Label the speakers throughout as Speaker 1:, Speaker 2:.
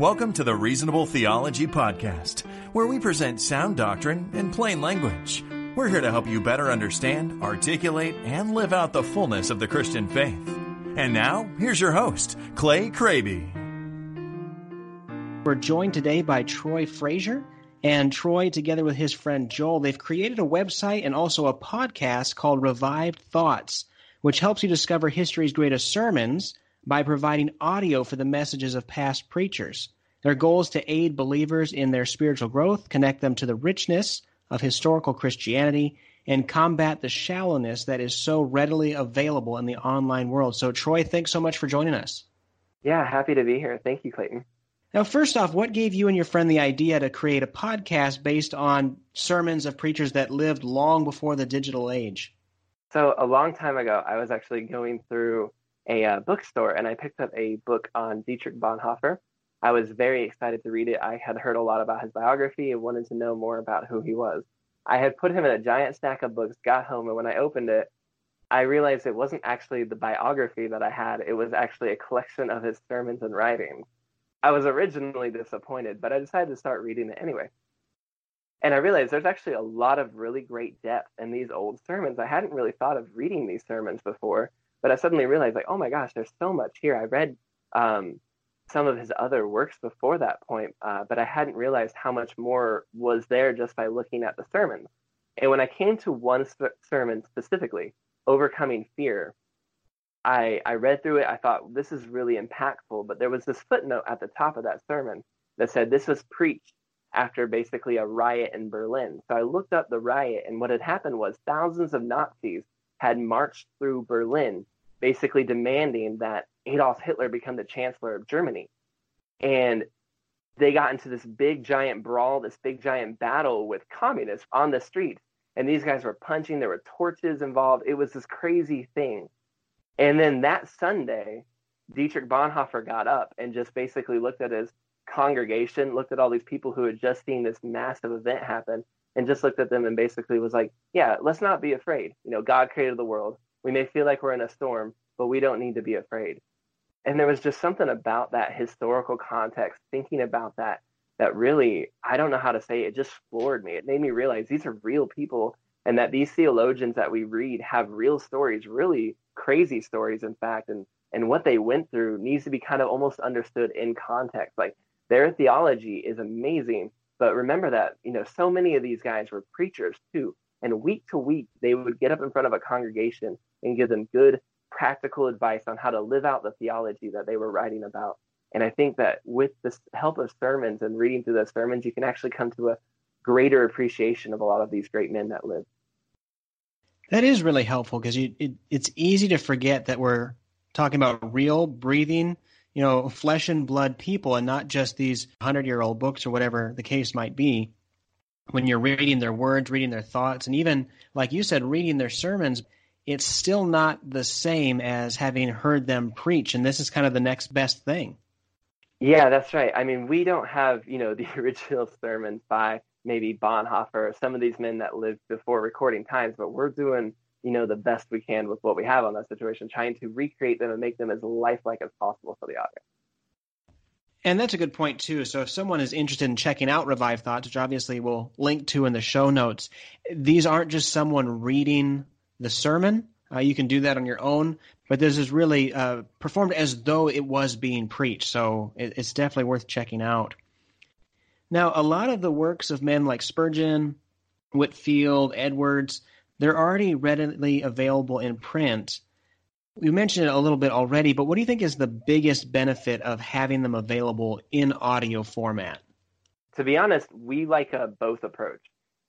Speaker 1: Welcome to the Reasonable Theology Podcast, where we present sound doctrine in plain language. We're here to help you better understand, articulate, and live out the fullness of the Christian faith. And now, here's your host, Clay Kraby.
Speaker 2: We're joined today by Troy Frazier. And Troy, together with his friend Joel, they've created a website and also a podcast called Revived Thoughts, which helps you discover history's greatest sermons by providing audio for the messages of past preachers. Their goal is to aid believers in their spiritual growth, connect them to the richness of historical Christianity, and combat the shallowness that is so readily available in the online world. So, Troy, thanks so much for joining us.
Speaker 3: Yeah, happy to be here. Thank you, Clayton.
Speaker 2: Now, first off, what gave you and your friend the idea to create a podcast based on sermons of preachers that lived long before the digital age?
Speaker 3: So, a long time ago, I was actually going through a uh, bookstore and I picked up a book on Dietrich Bonhoeffer. I was very excited to read it. I had heard a lot about his biography and wanted to know more about who he was. I had put him in a giant stack of books, got home, and when I opened it, I realized it wasn't actually the biography that I had, it was actually a collection of his sermons and writings. I was originally disappointed, but I decided to start reading it anyway. And I realized there's actually a lot of really great depth in these old sermons. I hadn't really thought of reading these sermons before, but I suddenly realized, like, oh my gosh, there's so much here. I read um, some of his other works before that point, uh, but I hadn't realized how much more was there just by looking at the sermons. And when I came to one sermon specifically, Overcoming Fear, I, I read through it. I thought this is really impactful, but there was this footnote at the top of that sermon that said this was preached after basically a riot in Berlin. So I looked up the riot, and what had happened was thousands of Nazis had marched through Berlin, basically demanding that Adolf Hitler become the Chancellor of Germany. And they got into this big giant brawl, this big giant battle with communists on the street. And these guys were punching, there were torches involved. It was this crazy thing. And then that Sunday, Dietrich Bonhoeffer got up and just basically looked at his congregation, looked at all these people who had just seen this massive event happen, and just looked at them and basically was like, Yeah, let's not be afraid. You know, God created the world. We may feel like we're in a storm, but we don't need to be afraid. And there was just something about that historical context, thinking about that, that really, I don't know how to say it, it just floored me. It made me realize these are real people and that these theologians that we read have real stories, really crazy stories, in fact, and and what they went through needs to be kind of almost understood in context. Like their theology is amazing, but remember that you know so many of these guys were preachers too, and week to week they would get up in front of a congregation and give them good practical advice on how to live out the theology that they were writing about. And I think that with the help of sermons and reading through those sermons, you can actually come to a greater appreciation of a lot of these great men that lived.
Speaker 2: That is really helpful because it, it's easy to forget that we're talking about real, breathing, you know, flesh and blood people and not just these 100 year old books or whatever the case might be. When you're reading their words, reading their thoughts, and even, like you said, reading their sermons, it's still not the same as having heard them preach. And this is kind of the next best thing.
Speaker 3: Yeah, that's right. I mean, we don't have, you know, the original sermons by maybe Bonhoeffer, or some of these men that lived before recording times, but we're doing, you know, the best we can with what we have on that situation, trying to recreate them and make them as lifelike as possible for the audience.
Speaker 2: And that's a good point too. So if someone is interested in checking out Revive Thoughts, which obviously we'll link to in the show notes, these aren't just someone reading the sermon. Uh, you can do that on your own, but this is really uh, performed as though it was being preached. So it, it's definitely worth checking out. Now, a lot of the works of men like Spurgeon, Whitefield Edwards, they're already readily available in print. We mentioned it a little bit already, but what do you think is the biggest benefit of having them available in audio format?
Speaker 3: To be honest, we like a both approach.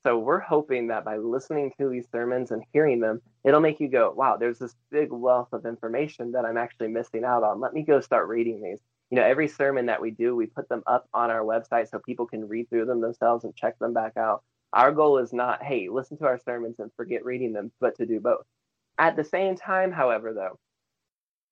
Speaker 3: So we're hoping that by listening to these sermons and hearing them, it'll make you go, wow, there's this big wealth of information that I'm actually missing out on. Let me go start reading these you know, every sermon that we do, we put them up on our website so people can read through them themselves and check them back out. Our goal is not, hey, listen to our sermons and forget reading them, but to do both. At the same time, however, though,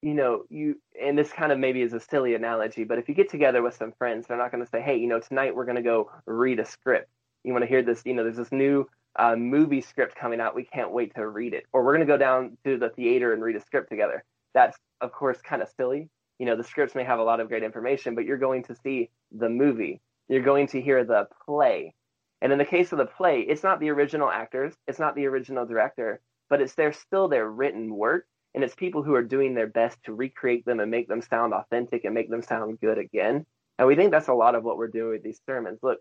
Speaker 3: you know, you, and this kind of maybe is a silly analogy, but if you get together with some friends, they're not going to say, hey, you know, tonight we're going to go read a script. You want to hear this, you know, there's this new uh, movie script coming out. We can't wait to read it. Or we're going to go down to the theater and read a script together. That's, of course, kind of silly you know, the scripts may have a lot of great information, but you're going to see the movie. You're going to hear the play. And in the case of the play, it's not the original actors, it's not the original director, but it's their still their written work and it's people who are doing their best to recreate them and make them sound authentic and make them sound good again. And we think that's a lot of what we're doing with these sermons. Look,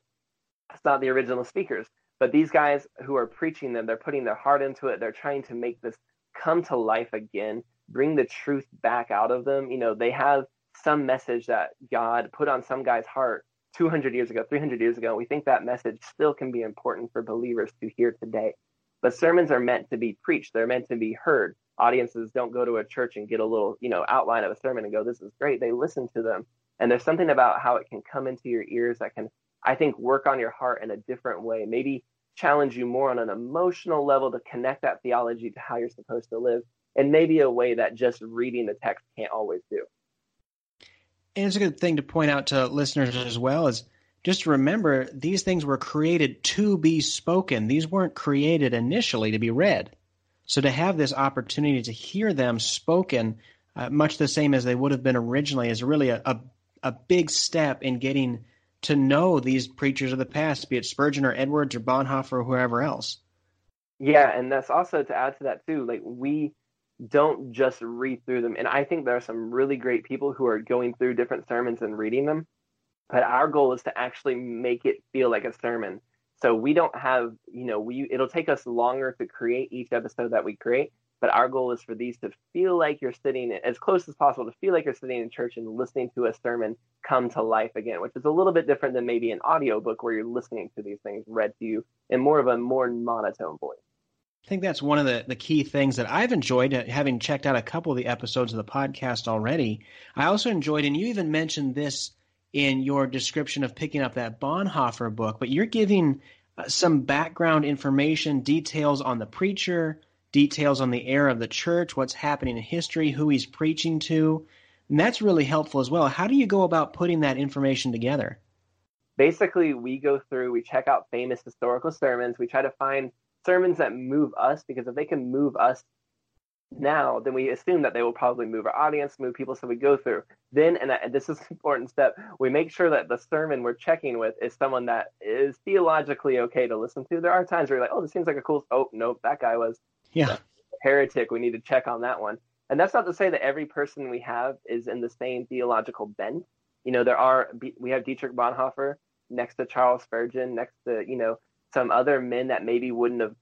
Speaker 3: it's not the original speakers, but these guys who are preaching them, they're putting their heart into it. They're trying to make this come to life again, bring the truth back out of them. You know, they have some message that God put on some guy's heart 200 years ago, 300 years ago. We think that message still can be important for believers to hear today. But sermons are meant to be preached, they're meant to be heard. Audiences don't go to a church and get a little, you know, outline of a sermon and go, this is great. They listen to them. And there's something about how it can come into your ears that can, I think, work on your heart in a different way. Maybe challenge you more on an emotional level to connect that theology to how you're supposed to live, and maybe a way that just reading the text can't always do.
Speaker 2: And it's a good thing to point out to listeners as well is just remember these things were created to be spoken. These weren't created initially to be read. So to have this opportunity to hear them spoken, uh, much the same as they would have been originally, is really a, a, a big step in getting to know these preachers of the past, be it Spurgeon or Edwards or Bonhoeffer or whoever else.
Speaker 3: Yeah, and that's also to add to that too. Like we don't just read through them, and I think there are some really great people who are going through different sermons and reading them. But our goal is to actually make it feel like a sermon. So we don't have, you know, we it'll take us longer to create each episode that we create, but our goal is for these to feel like you're sitting as close as possible to feel like you're sitting in church and listening to a sermon come to life again, which is a little bit different than maybe an audiobook where you're listening to these things read to you in more of a more monotone voice.
Speaker 2: I think that's one of the, the key things that I've enjoyed uh, having checked out a couple of the episodes of the podcast already. I also enjoyed, and you even mentioned this in your description of picking up that Bonhoeffer book, but you're giving uh, some background information, details on the preacher, details on the era of the church, what's happening in history, who he's preaching to. And that's really helpful as well. How do you go about putting that information together?
Speaker 3: Basically, we go through, we check out famous historical sermons, we try to find sermons that move us because if they can move us now, then we assume that they will probably move our audience, move people. So we go through. Then, and, and this is an important step, we make sure that the sermon we're checking with is someone that is theologically okay to listen to. There are times where you're like, oh, this seems like a cool. Oh, nope, that guy was
Speaker 2: yeah
Speaker 3: heretic. We need to check on that one. And that's not to say that every person we have is in the same theological bent. You know, there are we have Dietrich Bonhoeffer next to Charles Spurgeon, next to you know some other men that maybe wouldn't have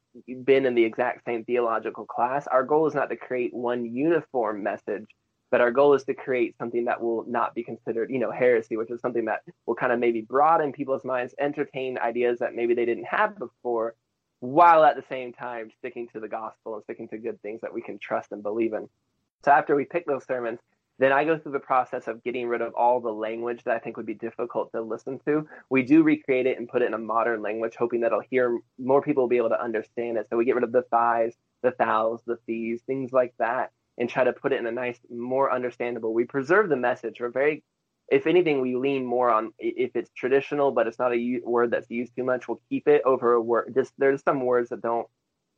Speaker 3: been in the exact same theological class. Our goal is not to create one uniform message, but our goal is to create something that will not be considered, you know, heresy, which is something that will kind of maybe broaden people's minds, entertain ideas that maybe they didn't have before, while at the same time sticking to the gospel and sticking to good things that we can trust and believe in. So after we pick those sermons, then I go through the process of getting rid of all the language that I think would be difficult to listen to. We do recreate it and put it in a modern language, hoping that I'll hear more people will be able to understand it. So we get rid of the thys, the thous, the thees, things like that, and try to put it in a nice, more understandable. We preserve the message. We're very, if anything, we lean more on if it's traditional, but it's not a word that's used too much. We'll keep it over a word. Just there's some words that don't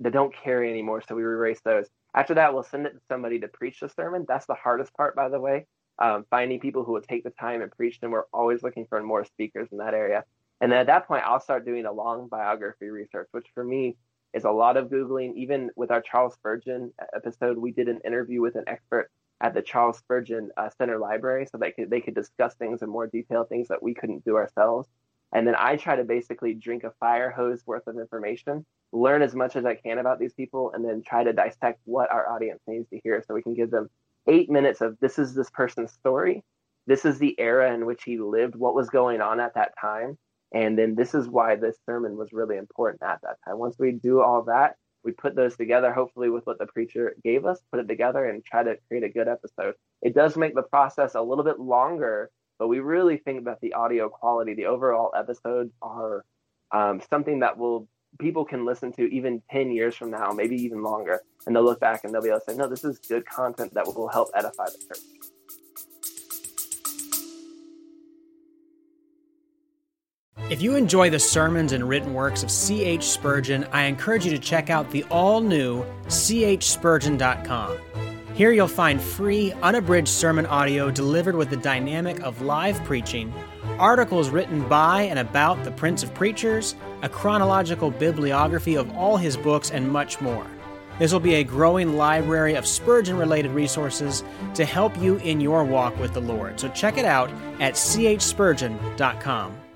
Speaker 3: that don't carry anymore, so we erase those. After that, we'll send it to somebody to preach the sermon. That's the hardest part, by the way. Um, finding people who will take the time and preach them. We're always looking for more speakers in that area. And then at that point, I'll start doing a long biography research, which for me is a lot of Googling. Even with our Charles Spurgeon episode, we did an interview with an expert at the Charles Spurgeon uh, Center Library so they could, they could discuss things in more detail, things that we couldn't do ourselves. And then I try to basically drink a fire hose worth of information, learn as much as I can about these people, and then try to dissect what our audience needs to hear so we can give them eight minutes of this is this person's story. This is the era in which he lived, what was going on at that time. And then this is why this sermon was really important at that time. Once we do all that, we put those together, hopefully with what the preacher gave us, put it together and try to create a good episode. It does make the process a little bit longer but we really think that the audio quality, the overall episodes are um, something that will people can listen to even 10 years from now, maybe even longer, and they'll look back and they'll be able to say, no, this is good content that will help edify the church.
Speaker 2: If you enjoy the sermons and written works of C.H. Spurgeon, I encourage you to check out the all new chspurgeon.com.
Speaker 4: Here you'll find free, unabridged sermon audio delivered with the dynamic of live preaching, articles written by and about the Prince of Preachers, a chronological bibliography of all his books, and much more. This will be a growing library of Spurgeon related resources to help you in your walk with the Lord. So check it out at chspurgeon.com.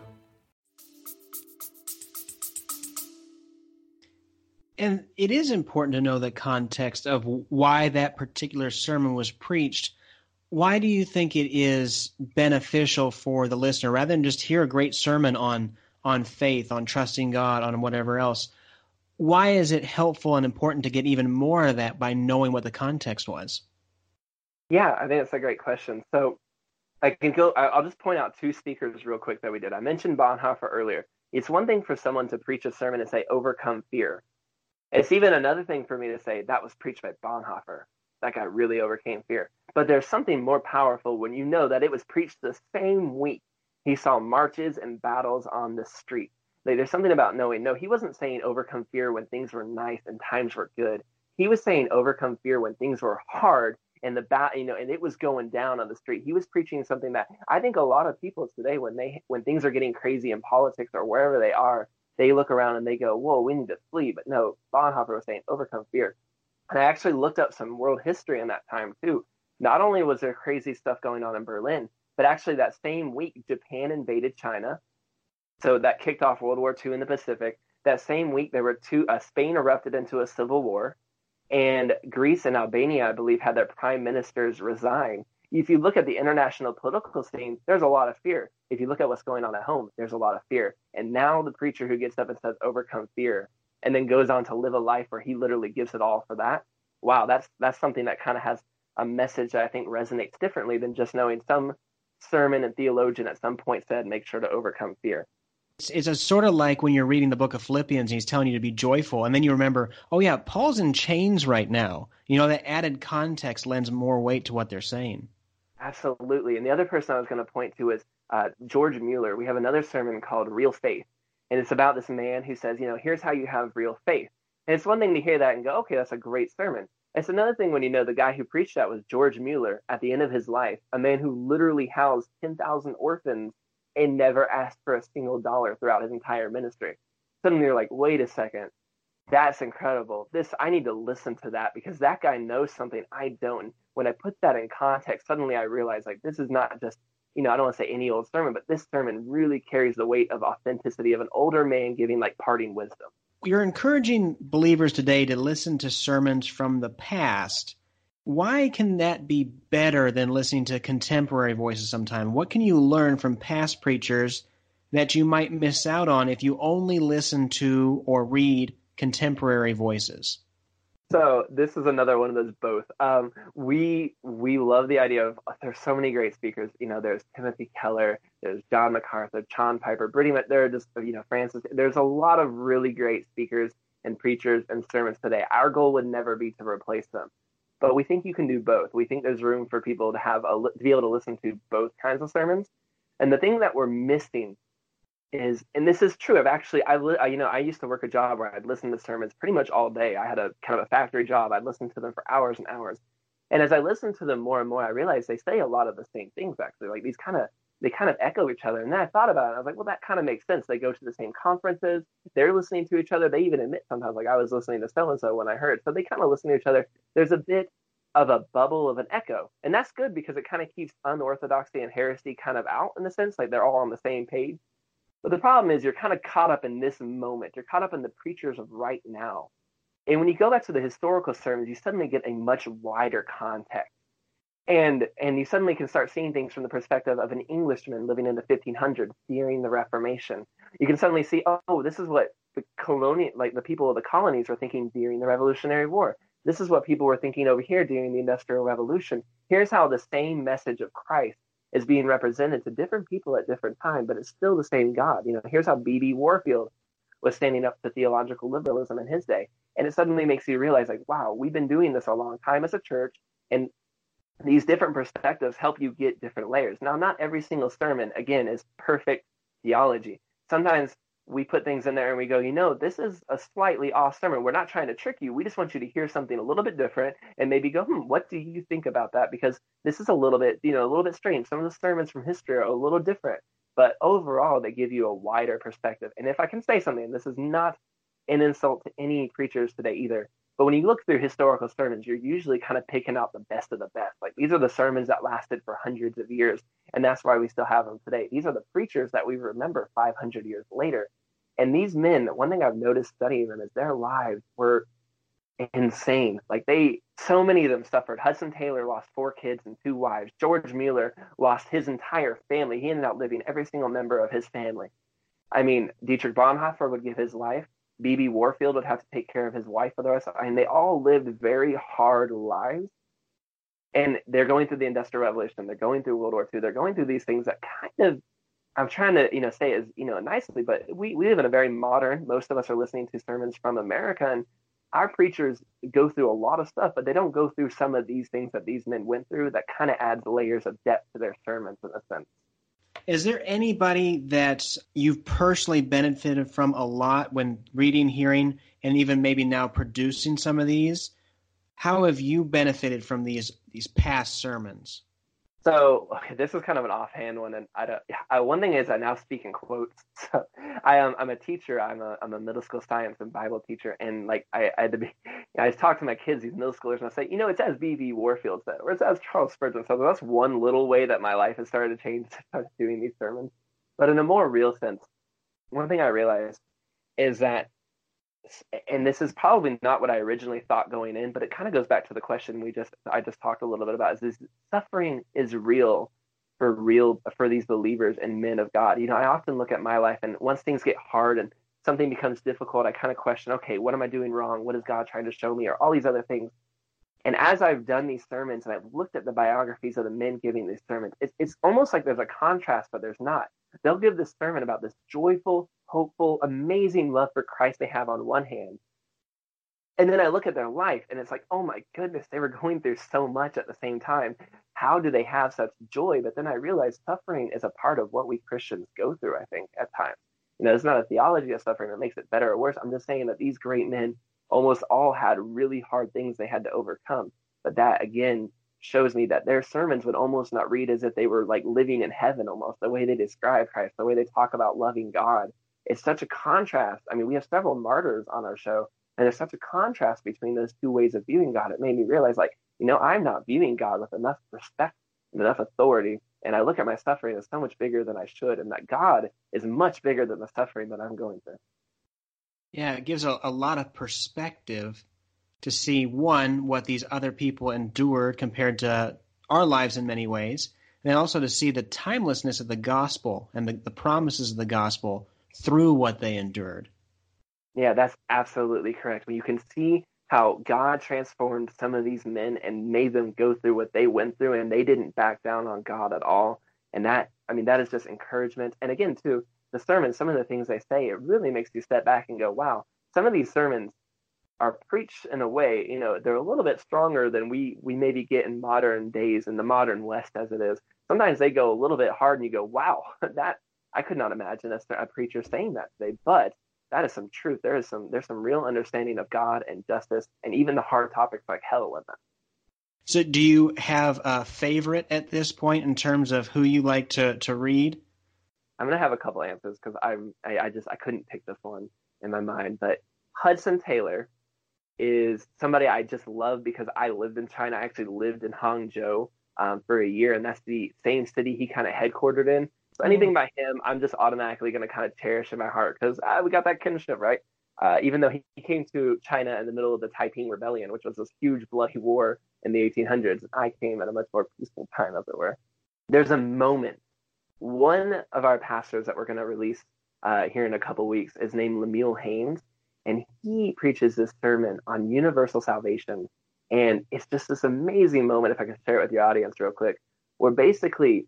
Speaker 2: And it is important to know the context of why that particular sermon was preached. Why do you think it is beneficial for the listener rather than just hear a great sermon on on faith, on trusting God, on whatever else? Why is it helpful and important to get even more of that by knowing what the context was?
Speaker 3: Yeah, I think that's a great question. So I can go. I'll just point out two speakers real quick that we did. I mentioned Bonhoeffer earlier. It's one thing for someone to preach a sermon and say, "Overcome fear," It's even another thing for me to say that was preached by Bonhoeffer. That guy really overcame fear. But there's something more powerful when you know that it was preached the same week he saw marches and battles on the street. Like, there's something about knowing, no, he wasn't saying overcome fear when things were nice and times were good. He was saying overcome fear when things were hard and the bat, you know, and it was going down on the street. He was preaching something that I think a lot of people today, when they when things are getting crazy in politics or wherever they are, they look around and they go, whoa, we need to flee. But no, Bonhoeffer was saying, overcome fear. And I actually looked up some world history in that time too. Not only was there crazy stuff going on in Berlin, but actually that same week, Japan invaded China. So that kicked off World War II in the Pacific. That same week, there were two, uh, Spain erupted into a civil war. And Greece and Albania, I believe, had their prime ministers resign if you look at the international political scene, there's a lot of fear. If you look at what's going on at home, there's a lot of fear. And now the preacher who gets up and says, overcome fear, and then goes on to live a life where he literally gives it all for that. Wow, that's that's something that kind of has a message that I think resonates differently than just knowing some sermon and theologian at some point said, make sure to overcome fear.
Speaker 2: It's, it's a sort of like when you're reading the book of Philippians and he's telling you to be joyful, and then you remember, oh yeah, Paul's in chains right now. You know, that added context lends more weight to what they're saying.
Speaker 3: Absolutely. And the other person I was going to point to is uh, George Mueller. We have another sermon called Real Faith. And it's about this man who says, you know, here's how you have real faith. And it's one thing to hear that and go, okay, that's a great sermon. It's another thing when you know the guy who preached that was George Mueller at the end of his life, a man who literally housed 10,000 orphans and never asked for a single dollar throughout his entire ministry. Suddenly you're like, wait a second, that's incredible. This I need to listen to that because that guy knows something I don't when I put that in context, suddenly I realized like this is not just you know I don't want to say any old sermon, but this sermon really carries the weight of authenticity of an older man giving like parting wisdom.
Speaker 2: You're encouraging believers today to listen to sermons from the past. Why can that be better than listening to contemporary voices sometime? What can you learn from past preachers that you might miss out on if you only listen to or read contemporary voices?
Speaker 3: So this is another one of those both. Um, we we love the idea of there's so many great speakers. You know, there's Timothy Keller, there's John MacArthur, John Piper, much there are just you know Francis. There's a lot of really great speakers and preachers and sermons today. Our goal would never be to replace them, but we think you can do both. We think there's room for people to have a to be able to listen to both kinds of sermons. And the thing that we're missing is, and this is true. I've actually, I, I, you know, I used to work a job where I'd listen to sermons pretty much all day. I had a kind of a factory job. I'd listen to them for hours and hours. And as I listened to them more and more, I realized they say a lot of the same things actually. Like these kind of, they kind of echo each other. And then I thought about it. I was like, well, that kind of makes sense. They go to the same conferences. They're listening to each other. They even admit sometimes, like I was listening to so and so when I heard. So they kind of listen to each other. There's a bit of a bubble of an echo, and that's good because it kind of keeps unorthodoxy and heresy kind of out in the sense like they're all on the same page. But the problem is you're kind of caught up in this moment. You're caught up in the preachers of right now. And when you go back to the historical sermons, you suddenly get a much wider context. And and you suddenly can start seeing things from the perspective of an Englishman living in the 1500s during the Reformation. You can suddenly see, oh, this is what the colonial, like the people of the colonies were thinking during the Revolutionary War. This is what people were thinking over here during the Industrial Revolution. Here's how the same message of Christ is being represented to different people at different time, but it's still the same God. You know, here's how B.B. Warfield was standing up to theological liberalism in his day. And it suddenly makes you realize, like, wow, we've been doing this a long time as a church, and these different perspectives help you get different layers. Now, not every single sermon, again, is perfect theology. Sometimes we put things in there and we go, you know, this is a slightly off sermon. We're not trying to trick you. We just want you to hear something a little bit different and maybe go, hmm, what do you think about that? Because this is a little bit, you know, a little bit strange. Some of the sermons from history are a little different, but overall they give you a wider perspective. And if I can say something, this is not an insult to any preachers today either. But when you look through historical sermons, you're usually kind of picking out the best of the best. Like these are the sermons that lasted for hundreds of years, and that's why we still have them today. These are the preachers that we remember 500 years later. And these men, one thing I've noticed studying them is their lives were insane. Like they, so many of them suffered. Hudson Taylor lost four kids and two wives. George Mueller lost his entire family. He ended up living every single member of his family. I mean, Dietrich Bonhoeffer would give his life. B.B. Warfield would have to take care of his wife for the rest of I mean, they all lived very hard lives. And they're going through the Industrial Revolution. They're going through World War II. They're going through these things that kind of, I'm trying to, you know, say as, you know, nicely, but we, we live in a very modern, most of us are listening to sermons from America. And our preachers go through a lot of stuff, but they don't go through some of these things that these men went through that kind of adds layers of depth to their sermons in a sense.
Speaker 2: Is there anybody that you've personally benefited from a lot when reading, hearing, and even maybe now producing some of these? How have you benefited from these these past sermons?
Speaker 3: So okay, this is kind of an offhand one, and I don't. I, uh, one thing is I now speak in quotes. So I am I'm a teacher. I'm a I'm a middle school science and Bible teacher, and like I, I had to be. I talk to my kids, these middle schoolers, and I say, you know, it's as B.B. Warfield said, or it says Charles Spurgeon said. That's one little way that my life has started to change to start doing these sermons. But in a more real sense, one thing I realized is that and this is probably not what I originally thought going in, but it kind of goes back to the question we just I just talked a little bit about is this suffering is real for real for these believers and men of God. You know, I often look at my life and once things get hard and something becomes difficult, I kind of question, okay, what am I doing wrong? What is God trying to show me? Or all these other things. And as I've done these sermons and I've looked at the biographies of the men giving these sermons, it's, it's almost like there's a contrast, but there's not. They'll give this sermon about this joyful, hopeful, amazing love for Christ they have on one hand. And then I look at their life and it's like, oh my goodness, they were going through so much at the same time. How do they have such joy? But then I realized suffering is a part of what we Christians go through, I think, at times. You know, it's not a theology of suffering that makes it better or worse. I'm just saying that these great men almost all had really hard things they had to overcome. But that, again, shows me that their sermons would almost not read as if they were like living in heaven almost the way they describe Christ, the way they talk about loving God. It's such a contrast. I mean, we have several martyrs on our show, and it's such a contrast between those two ways of viewing God. It made me realize, like, you know, I'm not viewing God with enough respect and enough authority. And I look at my suffering as so much bigger than I should, and that God is much bigger than the suffering that I'm going through.
Speaker 2: Yeah, it gives a, a lot of perspective to see one what these other people endured compared to our lives in many ways, and also to see the timelessness of the gospel and the, the promises of the gospel through what they endured.
Speaker 3: Yeah, that's absolutely correct. You can see how God transformed some of these men and made them go through what they went through, and they didn't back down on God at all. And that, I mean, that is just encouragement. And again, too, the sermons, some of the things they say, it really makes you step back and go, wow, some of these sermons are preached in a way, you know, they're a little bit stronger than we we maybe get in modern days in the modern West as it is. Sometimes they go a little bit hard, and you go, "Wow, that I could not imagine a, a preacher saying that today." But that is some truth. There is some there's some real understanding of God and justice, and even the hard topics like hell in them.
Speaker 2: So, do you have a favorite at this point in terms of who you like to to read?
Speaker 3: I'm gonna have a couple answers because I'm I, I just I couldn't pick this one in my mind, but Hudson Taylor is somebody I just love because I lived in China. I actually lived in Hangzhou um, for a year, and that's the same city he kind of headquartered in. So anything mm. by him, I'm just automatically going to kind of cherish in my heart because uh, we got that kinship, right? Uh, even though he, he came to China in the middle of the Taiping Rebellion, which was this huge bloody war in the 1800s, I came at a much more peaceful time, as it were. There's a moment. One of our pastors that we're going to release uh, here in a couple weeks is named Lemuel Haynes and he preaches this sermon on universal salvation. And it's just this amazing moment, if I can share it with your audience real quick, where basically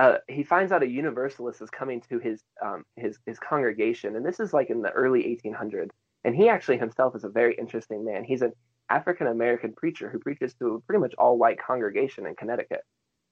Speaker 3: uh, he finds out a universalist is coming to his, um, his, his congregation. And this is like in the early 1800s. And he actually himself is a very interesting man. He's an African American preacher who preaches to a pretty much all white congregation in Connecticut.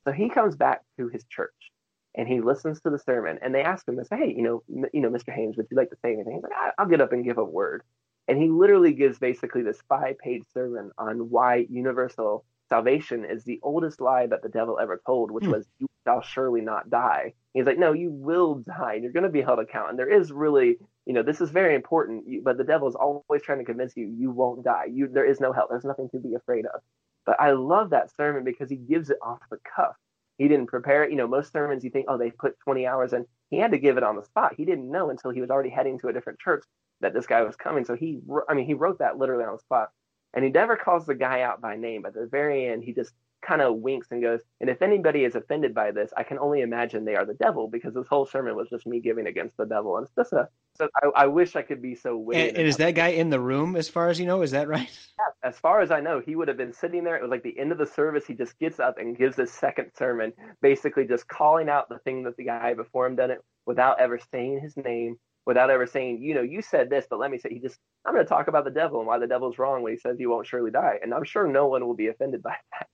Speaker 3: So he comes back to his church and he listens to the sermon. And they ask him, they say, "Hey, you know, m- you know, Mr. Haynes, would you like to say anything?" He's like, "I'll get up and give a word." And he literally gives basically this five-page sermon on why universal salvation is the oldest lie that the devil ever told, which hmm. was, "You shall surely not die." He's like, "No, you will die, and you're going to be held account." And there is really, you know, this is very important, but the devil is always trying to convince you you won't die. You there is no hell. There's nothing to be afraid of. But I love that sermon because he gives it off the cuff. He didn't prepare it. You know, most sermons you think, oh, they put 20 hours in. He had to give it on the spot. He didn't know until he was already heading to a different church that this guy was coming. So he, I mean, he wrote that literally on the spot. And he never calls the guy out by name. At the very end, he just kind of winks and goes, and if anybody is offended by this, I can only imagine they are the devil because this whole sermon was just me giving against the devil. And it's just a, so I, I wish I could be so witty.
Speaker 2: And, and is that guy in the room as far as you know? Is that right?
Speaker 3: Yeah, as far as I know, he would have been sitting there. It was like the end of the service. He just gets up and gives his second sermon, basically just calling out the thing that the guy before him done it without ever saying his name, without ever saying, you know, you said this, but let me say, he just, I'm going to talk about the devil and why the devil's wrong when he says you won't surely die. And I'm sure no one will be offended by that.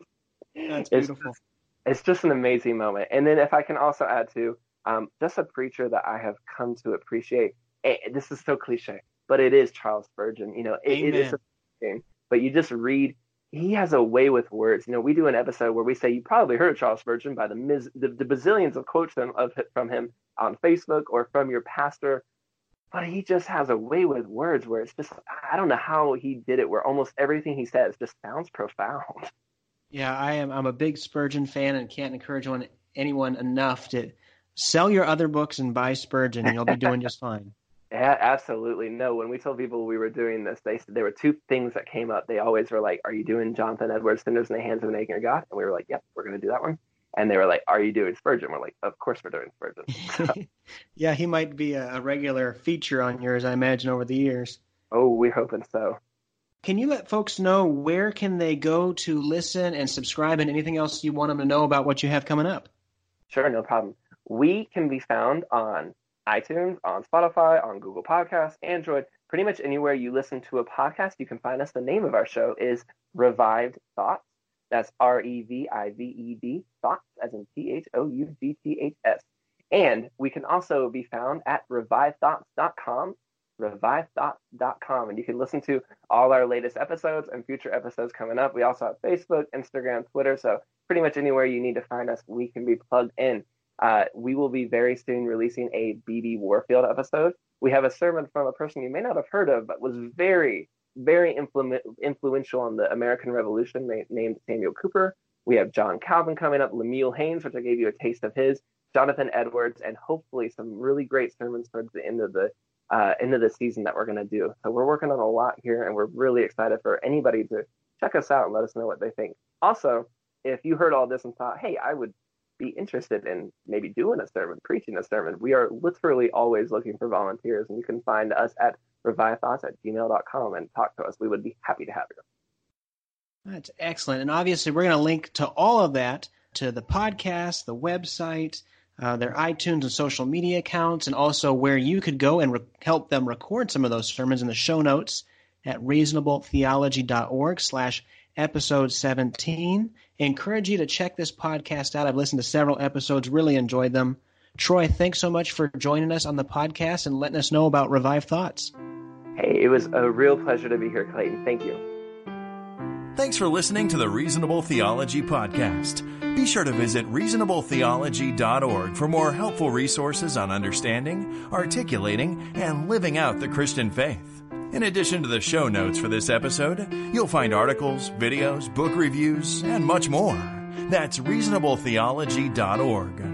Speaker 2: That's beautiful.
Speaker 3: It's, it's just an amazing moment. And then if I can also add to um, just a preacher that I have come to appreciate. This is so cliche, but it is Charles Spurgeon. You know, it, it is thing. But you just read. He has a way with words. You know, we do an episode where we say you probably heard Charles Spurgeon by the, mis- the, the bazillions of quotes from, of, from him on Facebook or from your pastor but he just has a way with words where it's just I don't know how he did it where almost everything he says just sounds profound.
Speaker 2: Yeah, I am. I'm a big Spurgeon fan and can't encourage one, anyone enough to sell your other books and buy Spurgeon, and you'll be doing just fine.
Speaker 3: Yeah, absolutely. No, when we told people we were doing this, they said there were two things that came up. They always were like, "Are you doing Jonathan Edwards, Sinners in the Hands of an Angry God?" And we were like, "Yep, we're going to do that one." And they were like, "Are you doing Spurgeon?" We're like, "Of course we're doing Spurgeon."
Speaker 2: yeah, he might be a, a regular feature on yours, I imagine, over the years.
Speaker 3: Oh, we're hoping so.
Speaker 2: Can you let folks know where can they go to listen and subscribe and anything else you want them to know about what you have coming up?
Speaker 3: Sure, no problem. We can be found on iTunes, on Spotify, on Google Podcasts, Android, pretty much anywhere you listen to a podcast, you can find us. The name of our show is Revived Thoughts. That's R E V I V E D Thoughts, as in T H O U G T H S. And we can also be found at revivethoughts.com revivethoughts.com and you can listen to all our latest episodes and future episodes coming up. We also have Facebook, Instagram, Twitter, so pretty much anywhere you need to find us, we can be plugged in. Uh, we will be very soon releasing a B.B. Warfield episode. We have a sermon from a person you may not have heard of, but was very, very influ- influential on the American Revolution, named Samuel Cooper. We have John Calvin coming up, Lemuel Haynes, which I gave you a taste of his, Jonathan Edwards, and hopefully some really great sermons towards the end of the uh, into the season that we're going to do. So we're working on a lot here, and we're really excited for anybody to check us out and let us know what they think. Also, if you heard all this and thought, hey, I would be interested in maybe doing a sermon, preaching a sermon, we are literally always looking for volunteers, and you can find us at revivethoughts at gmail.com and talk to us. We would be happy to have you.
Speaker 2: That's excellent. And obviously, we're going to link to all of that to the podcast, the website, uh, their iTunes and social media accounts, and also where you could go and re- help them record some of those sermons in the show notes at reasonabletheology.org slash episode 17. encourage you to check this podcast out. I've listened to several episodes, really enjoyed them. Troy, thanks so much for joining us on the podcast and letting us know about Revived Thoughts.
Speaker 3: Hey, it was a real pleasure to be here, Clayton. Thank you.
Speaker 1: Thanks for listening to the Reasonable Theology Podcast. Be sure to visit reasonabletheology.org for more helpful resources on understanding, articulating, and living out the Christian faith. In addition to the show notes for this episode, you'll find articles, videos, book reviews, and much more. That's reasonabletheology.org.